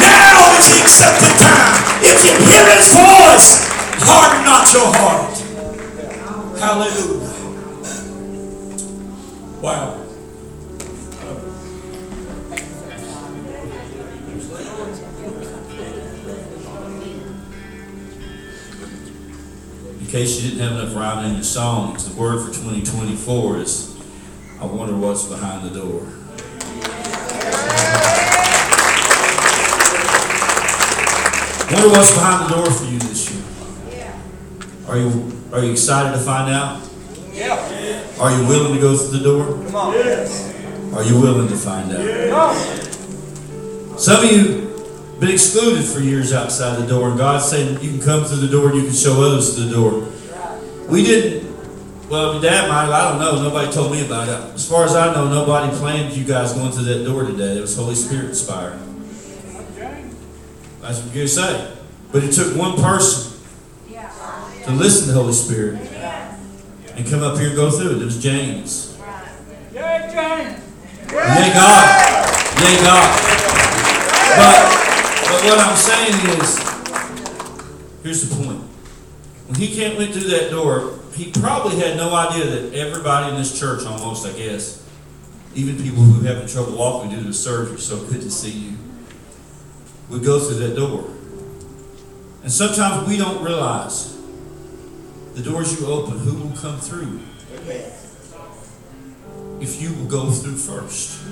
Now is the accepted time. Hear his voice, harden not your heart. Hallelujah. Wow. In case you didn't have enough writing in your songs, the word for 2024 is I wonder what's behind the door. Wonder what's behind the door for you this year. Are you are you excited to find out? Yeah. Are you willing to go through the door? Yes. Are you willing to find out? Yes. Some of you been excluded for years outside the door, and God said you can come through the door and you can show others to the door. We didn't. Well, my dad might. I don't know. Nobody told me about it. As far as I know, nobody planned you guys going through that door today. It was Holy Spirit inspired. That's what you're say. But it took one person to listen to the Holy Spirit and come up here and go through it. It was James. Yay, James! Yay God. Yay God. But, but what I'm saying is, here's the point. When he came went through that door, he probably had no idea that everybody in this church, almost, I guess, even people who having trouble walking due to surgery, so good to see you, would go through that door. And sometimes we don't realize the doors you open, who will come through if you will go through first.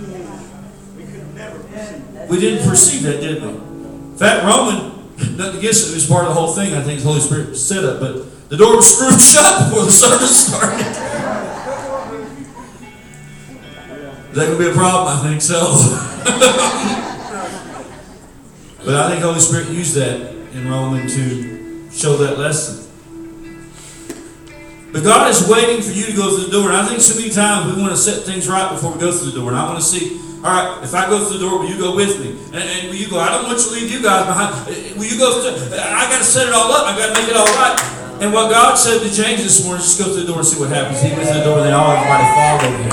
We didn't perceive that, did we? In fact, Roman, nothing against it, it was part of the whole thing. I think the Holy Spirit set up, but the door was screwed shut before the service started. That to be a problem? I think so. but I think Holy Spirit used that in Roman to show that lesson. But God is waiting for you to go through the door. And I think so many times we want to set things right before we go through the door. And I want to see, all right, if I go through the door, will you go with me? And, and will you go? I don't want you to leave you guys behind. Uh, Will you go through? I got to set it all up. I got to make it all right. And what God said to James this morning, just go through the door and see what happens. He went through the door, and then all everybody followed him.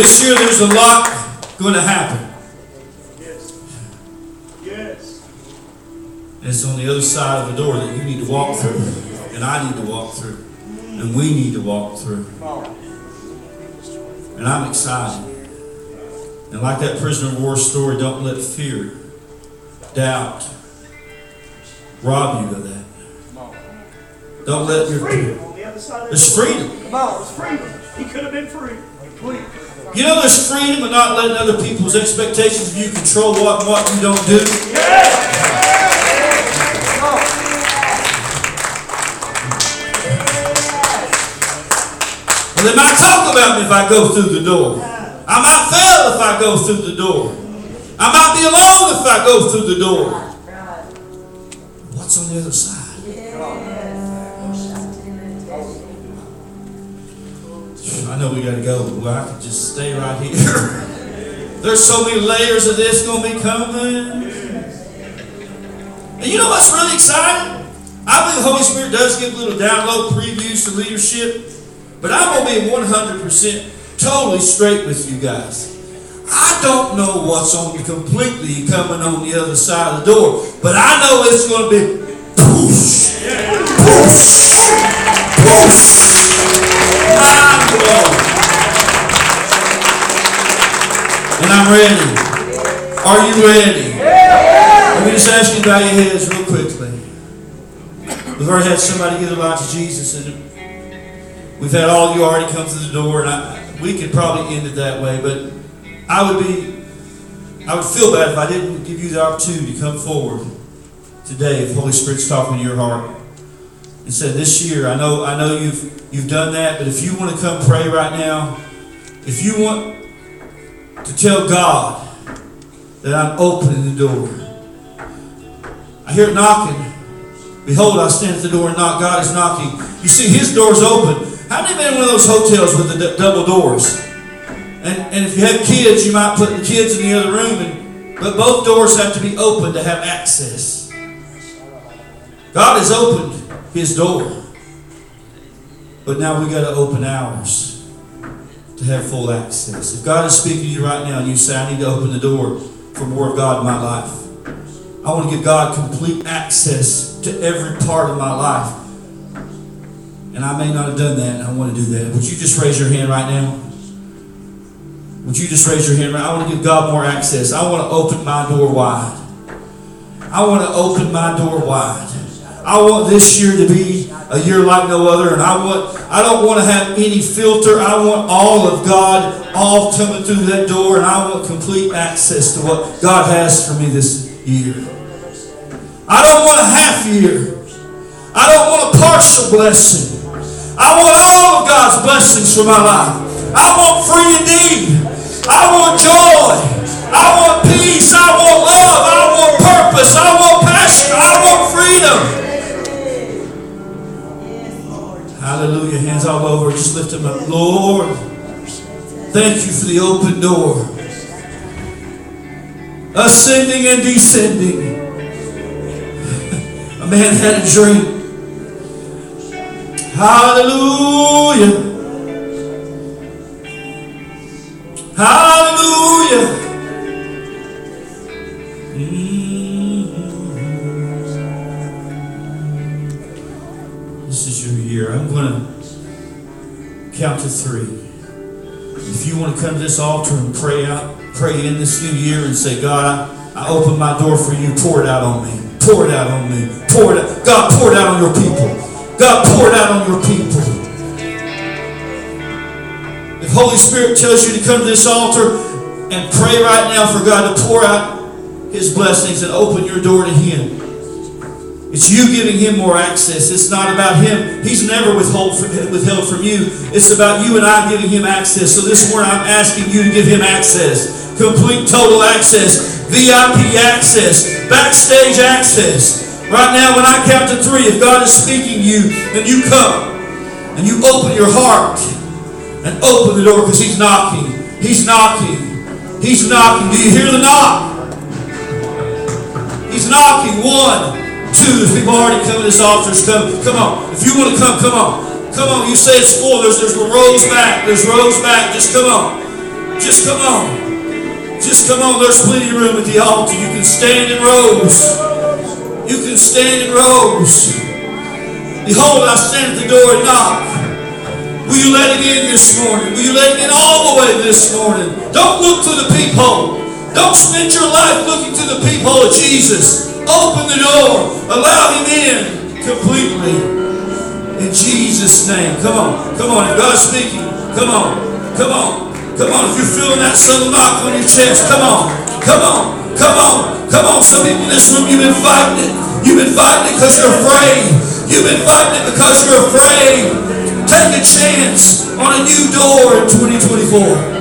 This year, there's a lot going to happen. Yes. Yes. And it's on the other side of the door that you need to walk through, and I need to walk through, and we need to walk through. And I'm excited. And like that prisoner of war story, don't let fear, doubt, rob you of that. Don't let your Freedom on the other side of the there's freedom. Come on, it's freedom. He could have been free. Complete. You know there's freedom in not letting other people's expectations of you control what and what you don't do. Well, they might talk about me if I go through the door. I might fail if I go through the door. I might be alone if I go through the door. What's on the other side? I know we gotta go, but I could just stay right here. There's so many layers of this gonna be coming. And you know what's really exciting? I believe the Holy Spirit does give little download previews to leadership, but I'm gonna be 100% totally straight with you guys. I don't know what's on completely coming on the other side of the door, but I know it's gonna be poosh, poosh, poosh. And I'm ready. Are you ready? Let me just ask you to bow your heads real quickly. We've already had somebody give their life to Jesus, and we've had all you already come through the door, and I, we could probably end it that way, but I would be, I would feel bad if I didn't give you the opportunity to come forward today if Holy Spirit's talking to your heart and said, "This year, I know, I know you've you've done that, but if you want to come pray right now, if you want to tell God that I'm opening the door, I hear knocking. Behold, I stand at the door and knock. God is knocking. You see, His door's open. How many been in one of those hotels with the d- double doors? And and if you have kids, you might put the kids in the other room, and but both doors have to be open to have access. God is opened His door, but now we got to open ours to have full access. If God is speaking to you right now, and you say, "I need to open the door for more of God in my life," I want to give God complete access to every part of my life. And I may not have done that, and I want to do that. Would you just raise your hand right now? Would you just raise your hand I want to give God more access. I want to open my door wide. I want to open my door wide. I want this year to be a year like no other, and I want I don't want to have any filter. I want all of God all coming through that door, and I want complete access to what God has for me this year. I don't want a half year. I don't want a partial blessing. I want all of God's blessings for my life. I want free indeed. I want joy. I want peace. I want love. I want purpose. I want passion. I want freedom. Hallelujah. Hands all over. Just lift them up. Lord, thank you for the open door. Ascending and descending. A man had a dream. Hallelujah. Hallelujah. Mhm. Year. I'm going to count to three. If you want to come to this altar and pray out, pray in this new year and say, God, I, I open my door for you. Pour it out on me. Pour it out on me. Pour it out. God, pour it out on your people. God, pour it out on your people. If Holy Spirit tells you to come to this altar and pray right now for God to pour out His blessings and open your door to Him. It's you giving Him more access. It's not about Him. He's never withhold from, withheld from you. It's about you and I giving Him access. So this morning I'm asking you to give Him access. Complete, total access. VIP access. Backstage access. Right now when I count to three, if God is speaking to you, then you come. And you open your heart. And open the door because He's knocking. He's knocking. He's knocking. Do you hear the knock? He's knocking. One, two. There's people already coming to this altar. Come, come on. If you want to come, come on. Come on. You say it's full. There's there's rows back. There's rows back. Just come on. Just come on. Just come on. There's plenty of room at the altar. You can stand in rows. You can stand in rows. Behold, I stand at the door and knock. Will you let him in this morning? Will you let him in all the way this morning? Don't look to the peephole. Don't spend your life looking to the peephole of Jesus. Open the door. Allow him in completely. In Jesus' name. Come on. Come on. If God's speaking, come on. Come on. Come on. If you're feeling that subtle knock on your chest, come on. Come on. Come on. Come on. Some people in this room, you've been fighting it. You've been fighting it because you're afraid. You've been fighting it because you're afraid. Take a chance on a new door in 2024.